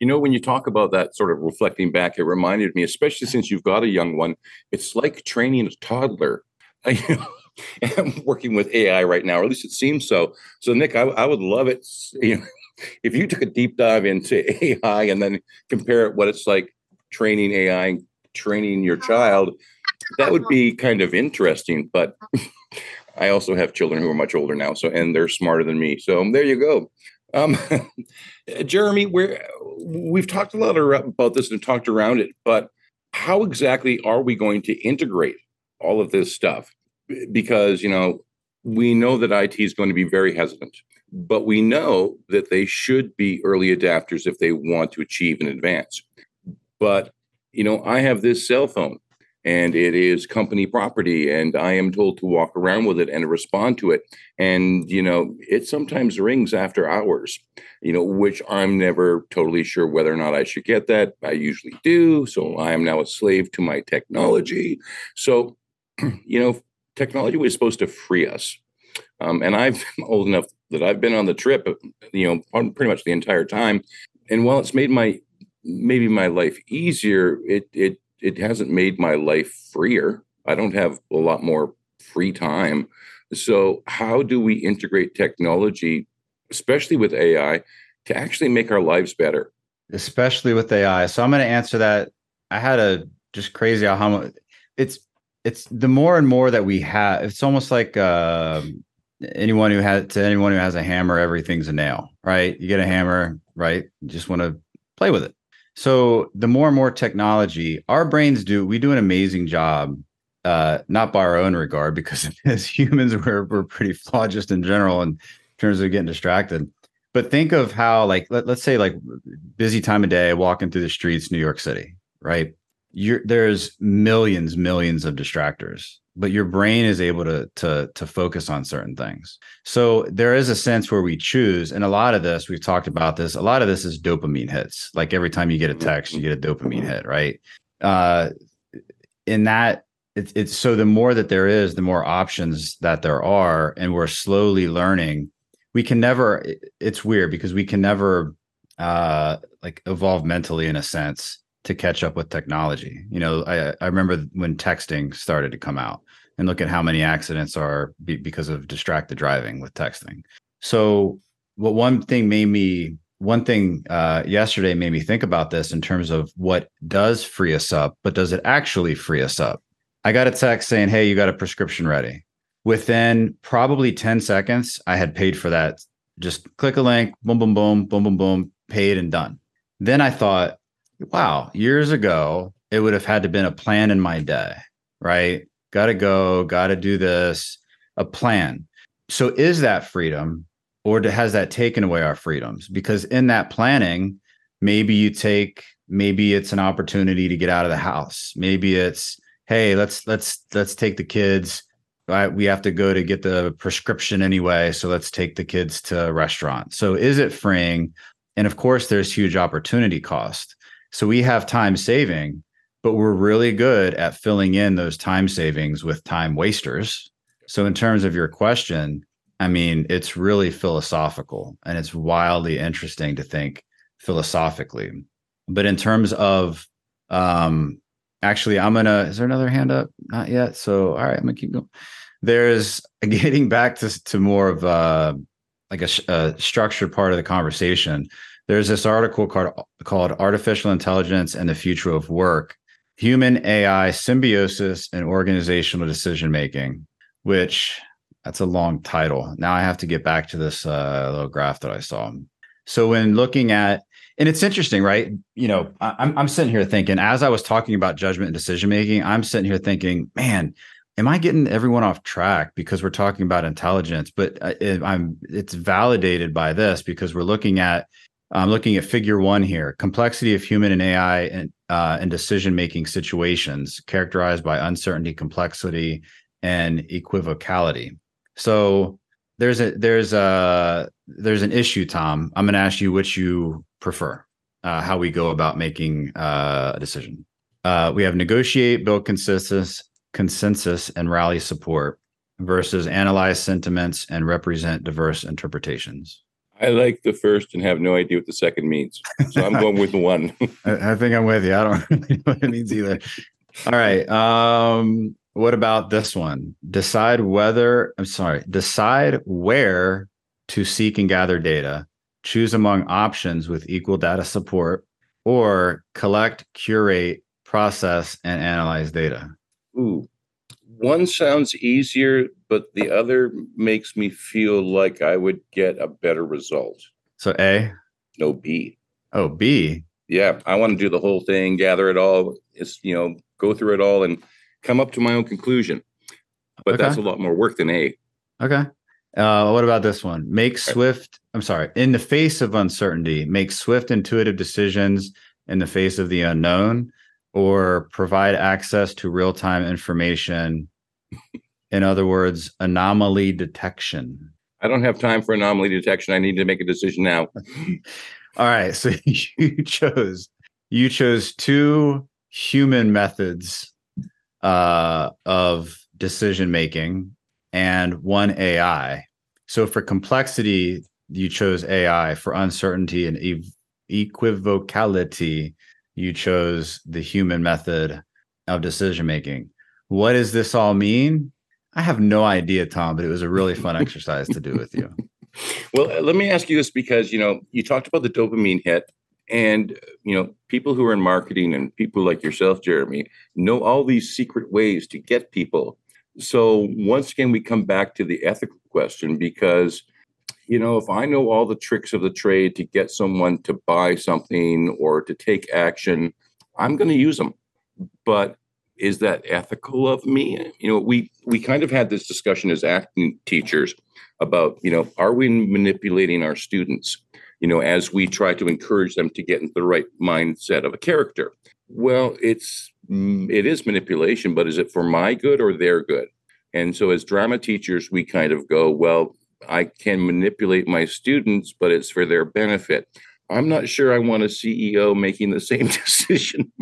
you know, when you talk about that sort of reflecting back, it reminded me, especially since you've got a young one, it's like training a toddler. I, you know, I'm working with AI right now, or at least it seems so. So, Nic, I, I would love it. You know, if you took a deep dive into AI and then compare it what it's like training AI, training your child, that would be kind of interesting. But I also have children who are much older now, so and they're smarter than me. So there you go. Um, Jeremy, we're, we've talked a lot about this and talked around it, but how exactly are we going to integrate all of this stuff? Because, you know, we know that IT is going to be very hesitant, but we know that they should be early adapters if they want to achieve an advance. But, you know, I have this cell phone and it is company property and i am told to walk around with it and respond to it. And you know it sometimes rings after hours you know which i'm never totally sure whether or not i should get that. I usually do so i am now a slave to my technology. So you know technology was supposed to free us. Um, and i've old enough that i've been on the trip you know pretty much the entire time. And while it's made my maybe my life easier it it it hasn't made my life freer. I don't have a lot more free time. So, how do we integrate technology, especially with AI, to actually make our lives better? Especially with AI. So, I'm going to answer that. I had a just crazy it's it's the more and more that we have. It's almost like uh, anyone who has to anyone who has a hammer, everything's a nail, right? You get a hammer, right? You just want to play with it. So the more and more technology, our brains do, we do an amazing job uh, not by our own regard, because as humans, we're we're pretty flawed just in general in terms of getting distracted. But think of how, like, let, let's say, like, busy time of day, walking through the streets, New York City, right? You're, there's millions, millions of distractors, but your brain is able to to to focus on certain things. So there is a sense where we choose, and a lot of this we've talked about this. A lot of this is dopamine hits. Like every time you get a text, you get a dopamine hit, right? Uh, in that it's it's so the more that there is, the more options that there are, and we're slowly learning. We can never. It's weird because we can never uh like evolve mentally in a sense to catch up with technology. You know, I I remember when texting started to come out, and look at how many accidents are be, because of distracted driving with texting. So, what one thing made me one thing uh, yesterday made me think about this in terms of what does free us up, but does it actually free us up? I got a text saying, Hey, you got a prescription ready. Within probably 10 seconds, I had paid for that. Just click a link, boom, boom, boom, boom, boom, boom, paid and done. Then I thought, wow, years ago, it would have had to been a plan in my day, right? Got to go, got to do this, a plan. So is that freedom or has that taken away our freedoms? Because in that planning, maybe you take, maybe it's an opportunity to get out of the house. Maybe it's, hey let's let's let's take the kids right, we have to go to get the prescription anyway so let's take the kids to a restaurant so is it freeing and of course there's huge opportunity cost so we have time saving but we're really good at filling in those time savings with time wasters. So in terms of your question i mean it's really philosophical and it's wildly interesting to think philosophically. But in terms of um, actually i'm gonna is there another hand up? Not yet. So all right i'm gonna keep going. There's getting back to, to more of uh like a, a structured part of the conversation there's this article called called artificial intelligence and the future of work human ai symbiosis and organizational decision making which that's a long title now i have to get back to this uh, little graph that i saw so when looking at and it's interesting, right? You know, I'm I'm sitting here thinking as I was talking about judgment and decision making, I'm sitting here thinking, man, am I getting everyone off track because we're talking about intelligence? But uh, I'm it's validated by this because we're looking at I'm looking at figure one here: complexity of human and AI and uh, and decision making situations characterized by uncertainty, complexity, and equivocality. So there's a there's a there's an issue, Tom. I'm going to ask you which you prefer, uh, how we go about making uh, a decision. Uh, we have negotiate, build consensus, consensus, and rally support versus analyze sentiments and represent diverse interpretations. I like the first and have no idea what the second means. So I'm going with one. I, I, think I'm with you. I don't really know what it means either. All right. Um, what about this one? Decide whether, I'm sorry, decide where to seek and gather data choose among options with equal data support, or collect, curate, process, and analyze data? Ooh, one sounds easier, but the other makes me feel like I would get a better result. So A? No, B. Oh, B. Yeah, I want to do the whole thing, gather it all, it's, you know, go through it all and come up to my own conclusion. But okay. that's a lot more work than A. Okay. Uh, what about this one? Make swift, I'm sorry, in the face of uncertainty, make swift, intuitive decisions in the face of the unknown, or provide access to real time information. in other words, anomaly detection. I don't have time for anomaly detection. I need to make a decision now. All right. So you chose you chose two human methods uh, of decision making and one AI. So for complexity, you chose AI. For uncertainty and ev- equivocality, you chose the human method of decision making. What does this all mean? I have no idea, Tom, but it was a really fun exercise to do with you. Well, uh, let me ask you this because you know you talked about the dopamine hit, and you know people who are in marketing and people like yourself, Jeremy, know all these secret ways to get people. So once again, we come back to the ethical question because you know if I know all the tricks of the trade to get someone to buy something or to take action, I'm going to use them. But is that ethical of me? You know, we we kind of had this discussion as acting teachers about, you know, are we manipulating our students, you know, as we try to encourage them to get into the right mindset of a character? Well, it's mm, it is manipulation, but is it for my good or their good? And so as drama teachers, we kind of go, well, I can manipulate my students, but it's for their benefit. I'm not sure I want a CEO making the same decision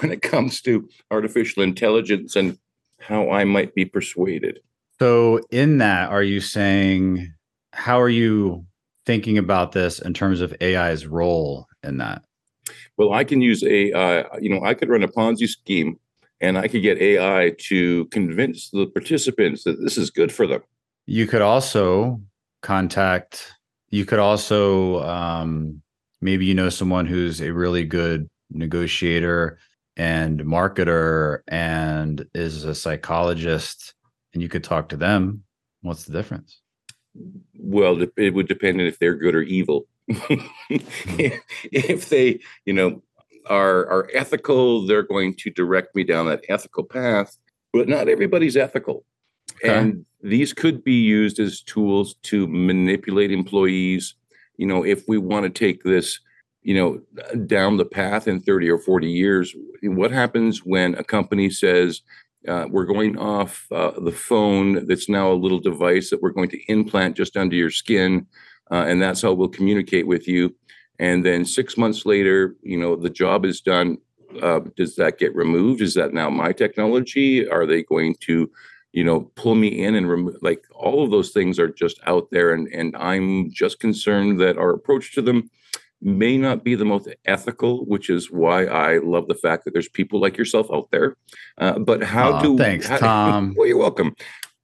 when it comes to artificial intelligence and how I might be persuaded. So, in that, are you saying, how are you thinking about this in terms of AI's role in that? Well, I can use AI, you know, I could run a Ponzi scheme and I could get AI to convince the participants that this is good for them. You could also contact, you could also um, maybe you know someone who's a really good negotiator and marketer and is a psychologist and you could talk to them. What's the difference? Well it would depend on if they're good or evil. If they you know are are ethical they're going to direct me down that ethical path but not everybody's ethical and these could be used as tools to manipulate employees you know, if we want to take this, you know, down the path in 30 or 40 years, what happens when a company says, uh, we're going off uh, the phone that's now a little device that we're going to implant just under your skin, uh, and that's how we'll communicate with you. And then six months later, you know, the job is done. Uh, does that get removed? Is that now my technology? Are they going to you know pull me in and remove like all of those things are just out there and and i'm just concerned that our approach to them may not be the most ethical which is why i love the fact that there's people like yourself out there. Uh, but how oh, do thanks how, tom. Well you're welcome.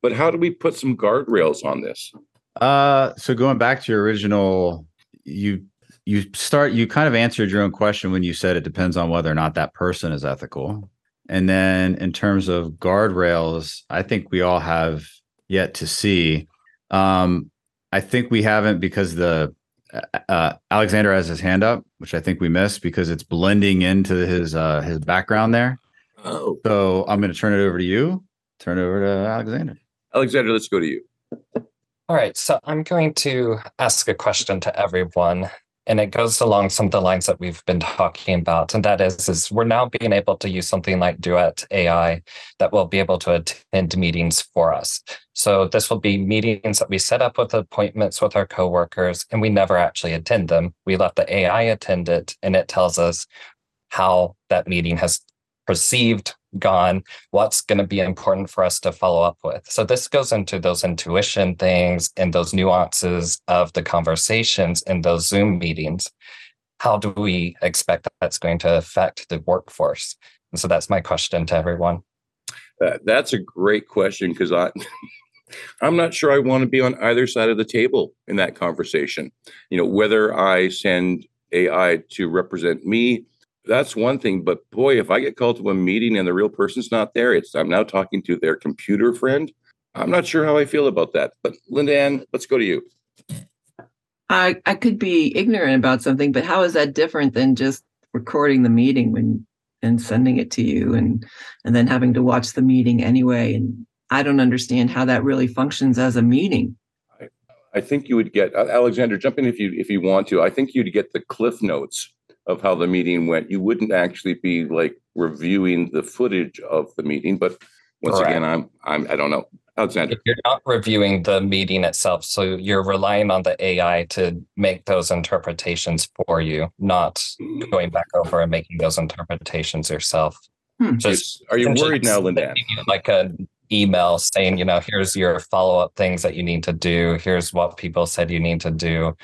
But how do we put some guardrails on this? Uh so going back to your original you you start you kind of answered your own question when you said it depends on whether or not that person is ethical and then in terms of guardrails, I think we all have yet to see. Um, I think we haven't because the uh, uh, Alexander has his hand up, which I think we missed because it's blending into his uh, his background there. Oh, so I'm going to turn it over to you. Turn it over to Alexander. Alexander, let's go to you. All right, so I'm going to ask a question to everyone and it goes along some of the lines that we've been talking about and that is is we're now being able to use something like duet ai that will be able to attend meetings for us. So this will be meetings that we set up with appointments with our coworkers and we never actually attend them. We let the ai attend it and it tells us how that meeting has perceived gone, what's going to be important for us to follow up with. So this goes into those intuition things and those nuances of the conversations in those Zoom meetings. How do we expect that that's going to affect the workforce? And so that's my question to everyone. Uh, that's a great question because I. I'm not sure I want to be on either side of the table in that conversation. You know, whether I send AI to represent me that's one thing. But boy, if I get called to a meeting and the real person's not there, it's I'm now talking to their computer friend. I'm not sure how I feel about that. But LindaAnn, let's go to you. I I could be ignorant about something, but how is that different than just recording the meeting when and sending it to you and and then having to watch the meeting anyway? And I don't understand how that really functions as a meeting. I, I think you would get Alexander jump in if you if you want to. I think you'd get the cliff notes of how the meeting went. You wouldn't actually be like reviewing the footage of the meeting, but once again, I'm I'm I don't know. Alexander. You're not reviewing the meeting itself, so you're relying on the AI to make those interpretations for you, not going back over and making those interpretations yourself. Hmm. Just are you worried now, Linda? Like an email saying, you know, here's your follow up things that you need to do. Here's what people said you need to do,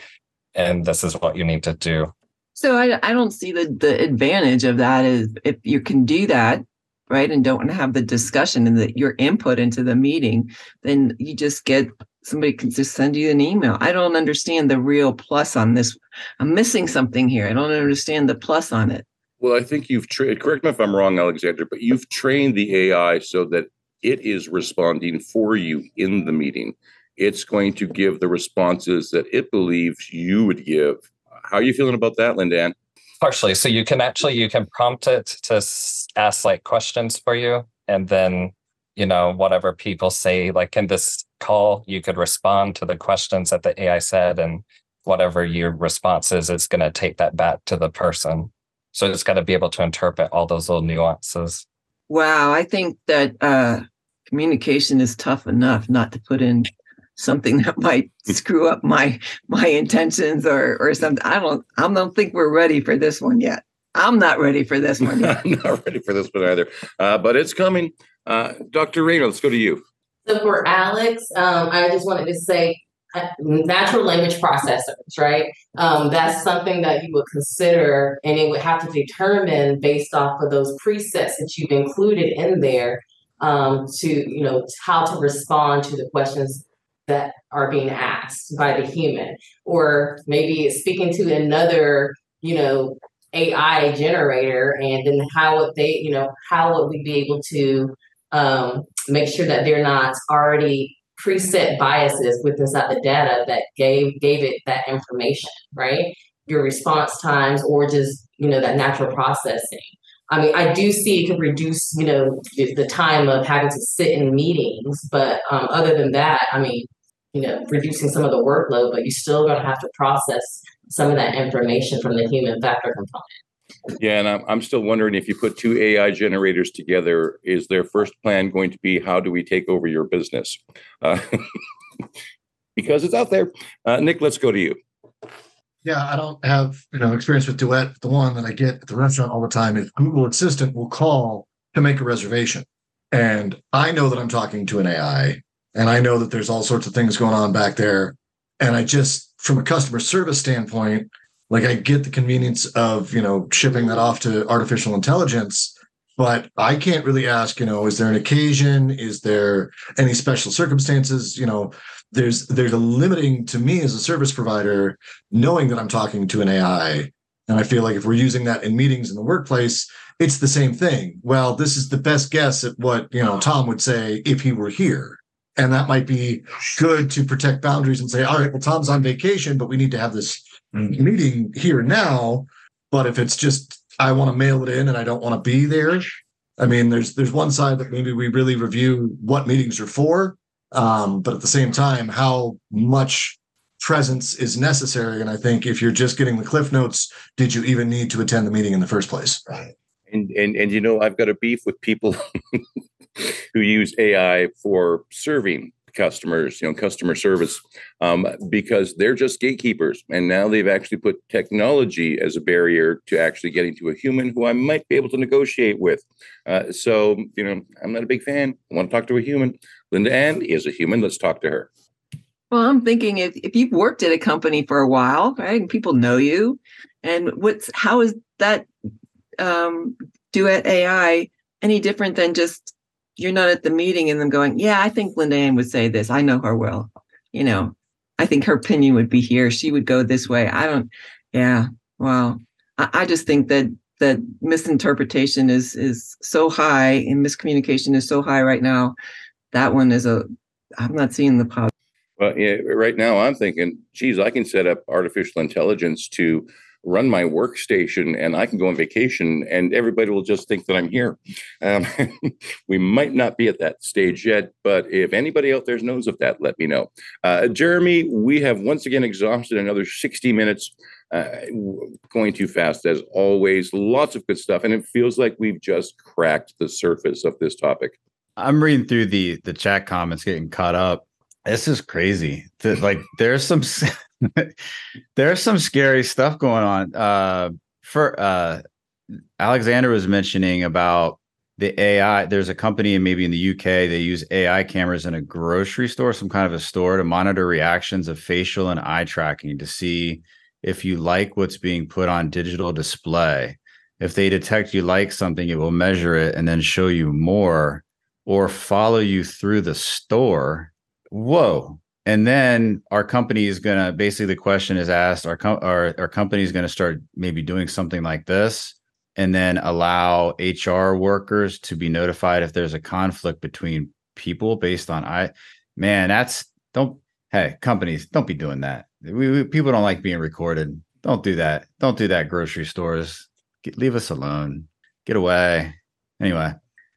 and this is what you need to do. So I, I don't see the, the advantage of that is if you can do that right, and don't want to have the discussion and the, your input into the meeting, then you just get somebody can just send you an email. I don't understand the real plus on this. I'm missing something here. I don't understand the plus on it. Well, I think you've tra- correct me if I'm wrong, Alexander, but you've trained the AI so that it is responding for you in the meeting. It's going to give the responses that it believes you would give. How are you feeling about that, Linda Partially. So you can actually you can prompt it to ask like questions for you, and then you know whatever people say like in this call you could respond to the questions that the ai said and whatever your response is it's going to take that back to the person. So it's got to be able to interpret all those little nuances. Wow i think that uh, communication is tough enough not to put in something that might screw up my my intentions or or something i don't i don't think we're ready for this one yet i'm not ready for this one yet. i'm not ready for this one either uh, but it's coming uh, Dr. Reina, let's go to you. So for Alex, um, I just wanted to say uh, natural language processors, right? Um, that's something that you would consider, and it would have to determine based off of those presets that you've included in there um, to, you know, how to respond to the questions that are being asked by the human, or maybe speaking to another, you know, AI generator, and then how would they, you know, how would we be able to um, make sure that they're not already preset biases with inside the data that gave gave it that information, right? Your response times or just you know that natural processing. I mean, I do see it could reduce you know the time of having to sit in meetings, but um, other than that, I mean, you know, reducing some of the workload, but you're still going to have to process some of that information from the human factor component. Yeah, and I'm, I'm still wondering if you put two AI generators together, is their first plan going to be how do we take over your business? Uh, because it's out there. Uh, Nic, let's go to you. Yeah, I don't have you know experience with Duet. The one that I get at the restaurant all the time is Google Assistant will call to make a reservation, and I know that I'm talking to an AI, and I know that there's all sorts of things going on back there, and I just from a customer service standpoint, like I get the convenience of, you know, shipping that off to artificial intelligence, but I can't really ask, you know, is there an occasion? Is there any special circumstances? You know, there's there's a limiting to me as a service provider knowing that I'm talking to an AI. And I feel like if we're using that in meetings in the workplace, it's the same thing. Well, this is the best guess at what, you know, Tom would say if he were here. And that might be good to protect boundaries and say, all right, well, Tom's on vacation, but we need to have this meeting here now. But if it's just I want to mail it in and I don't want to be there, I mean, there's there's one side that maybe we really review what meetings are for, um, but at the same time, how much presence is necessary. And I think if you're just getting the cliff notes, did you even need to attend the meeting in the first place? Right. And and and you know, I've got a beef with people who use AI for serving customers, you know, customer service, um, because they're just gatekeepers. And now they've actually put technology as a barrier to actually getting to a human who I might be able to negotiate with. Uh, so, you know, I'm not a big fan. I want to talk to a human. LindaAnn is a human. Let's talk to her. Well, I'm thinking if, if you've worked at a company for a while, right, and people know you, and what's how is that um, duet AI any different than just you're not at the meeting and them going, yeah, I think LindaAnn would say this. I know her well. You know, I think her opinion would be here. She would go this way. I don't. Yeah. Well, I, I just think that that misinterpretation is is so high and miscommunication is so high right now. That one is a. I'm not seeing the positive. Well, yeah, right now I'm thinking, geez, I can set up artificial intelligence to run my workstation and I can go on vacation and everybody will just think that I'm here. Um, we might not be at that stage yet, but if anybody out there knows of that, let me know. Uh, Jeremy, we have once again exhausted another 60 minutes. Uh, going too fast as always. Lots of good stuff, and it feels like we've just cracked the surface of this topic. I'm reading through the the chat comments, getting caught up. This is crazy. like, there's some there's some scary stuff going on. Uh, for uh, Alexander was mentioning about the AI. There's a company, maybe in the UK, they use AI cameras in a grocery store, some kind of a store, to monitor reactions of facial and eye tracking to see if you like what's being put on digital display. If they detect you like something, it will measure it and then show you more or follow you through the store. Whoa. And then our company is going to basically the question is asked our, com- our, our company is going to start maybe doing something like this and then allow HR workers to be notified if there's a conflict between people based on I man that's don't hey companies don't be doing that. We, we people don't like being recorded. Don't do that. Don't do that grocery stores. Get, leave us alone. Get away. Anyway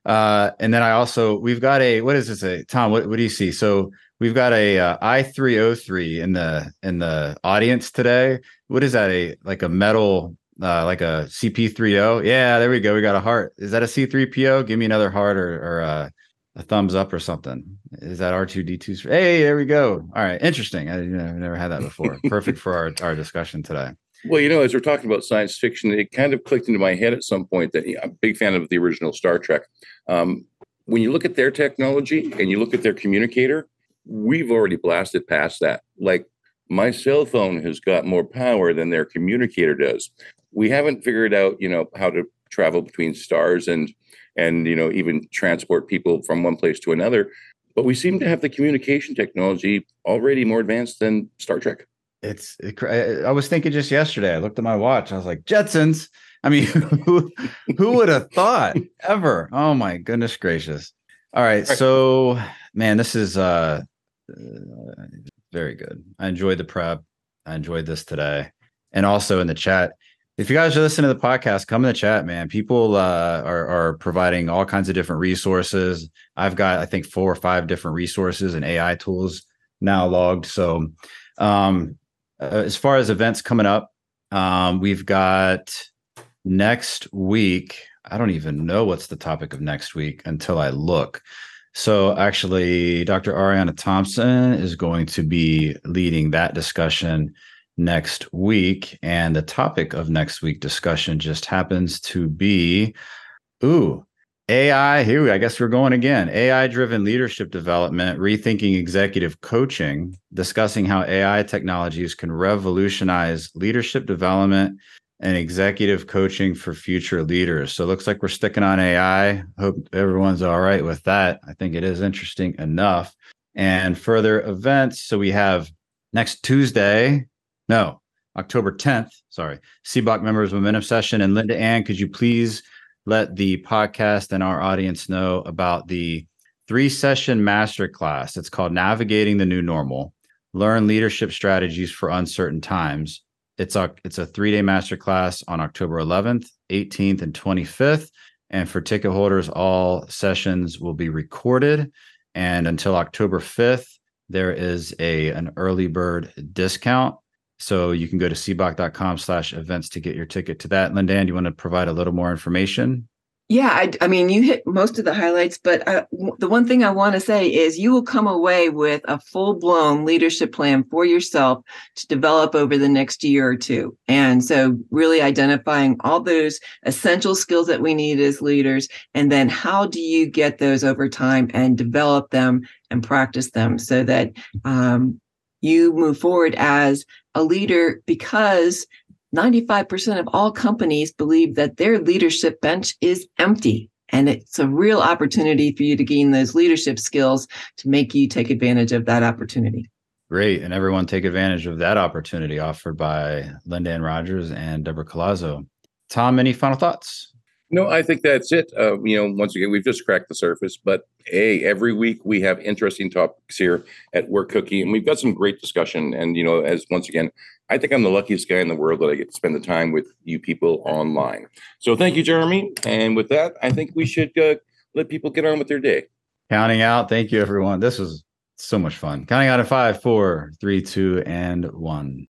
uh and then i also we've got a what is this a tom what, what do you see? So we've got a uh, i303 in the in the audience today what is that a like a metal uh, like a CP30. Yeah, there we go. We got a heart. Is that a C3PO? Give me another heart or, or uh, a thumbs up or something. Is that R2D2? Hey, there we go. All right. Interesting. I, you know, I've never had that before. Perfect for our, our discussion today. Well, you know, as we're talking about science fiction, it kind of clicked into my head at some point that I'm a big fan of the original Star Trek. Um, when you look at their technology and you look at their communicator, we've already blasted past that. Like my cell phone has got more power than their communicator does. We haven't figured out, you know, how to travel between stars and and you know even transport people from one place to another but we seem to have the communication technology already more advanced than star trek. It's it, i was thinking just yesterday i looked at my watch i was like jetsons. I mean who, who would have thought ever? Oh my goodness gracious. All right. so man this is uh, uh very good i enjoyed the prep i enjoyed this today and also in the chat if you guys are listening to the podcast, come in the chat, man. People uh, are are providing all kinds of different resources. I've got I think four or five different resources and AI tools now logged. So, um, uh, as far as events coming up, um, we've got next week. I don't even know what's the topic of next week until I look. So, actually, Dr. Ariana Thompson is going to be leading that discussion next week. And the topic of next week discussion just happens to be ooh, AI. Here we I guess we're going again. AI driven leadership development, rethinking executive coaching, discussing how AI technologies can revolutionize leadership development and executive coaching for future leaders. So it looks like we're sticking on AI. Hope everyone's all right with that. I think it is interesting enough. And further events. So we have next Tuesday, no, October 10th. Sorry. SEBOC members momentum session. And LindaAnn, could you please let the podcast and our audience know about the three session masterclass? It's called Navigating the New Normal Learn Leadership Strategies for Uncertain Times. It's a, it's a three day masterclass on October 11th, 18th, and 25th. And for ticket holders, all sessions will be recorded. And until October 5th, there is a an early bird discount so you can go to seboc.com slash events to get your ticket to that. LindaAnn, you want to provide a little more information? Yeah, I, I, mean, you hit most of the highlights, but the one thing I want to say is you will come away with a full blown leadership plan for yourself to develop over the next year or two. And so, really identifying all those essential skills that we need as leaders, and then how do you get those over time and develop them and practice them so that um, you move forward as a leader because 95% of all companies believe that their leadership bench is empty. And it's a real opportunity for you to gain those leadership skills to make you take advantage of that opportunity. Great. And everyone take advantage of that opportunity offered by LindaAnn Rogers and Deborah Colazzo. Tom, any final thoughts? No, I think that's it. Uh, you know, once again, we've just cracked the surface, but hey, every week we have interesting topics here at Work Cookie, and we've got some great discussion. And you know, as once again, I think I'm the luckiest guy in the world that I get to spend the time with you people online. So thank you, Jeremy. And with that, I think we should uh, let people get on with their day. Counting out. Thank you, everyone. This was so much fun. Counting out in five, four, three, two, and one.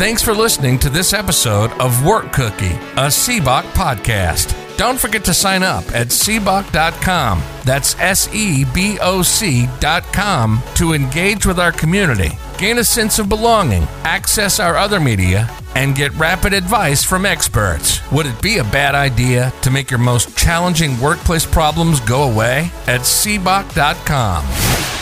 Thanks for listening to this episode of Work Cookie, a SEBOC podcast. Don't forget to sign up at seboc.com. That's S E B O C.com to engage with our community, gain a sense of belonging, access our other media, and get rapid advice from experts. Would it be a bad idea to make your most challenging workplace problems go away? At seboc.com.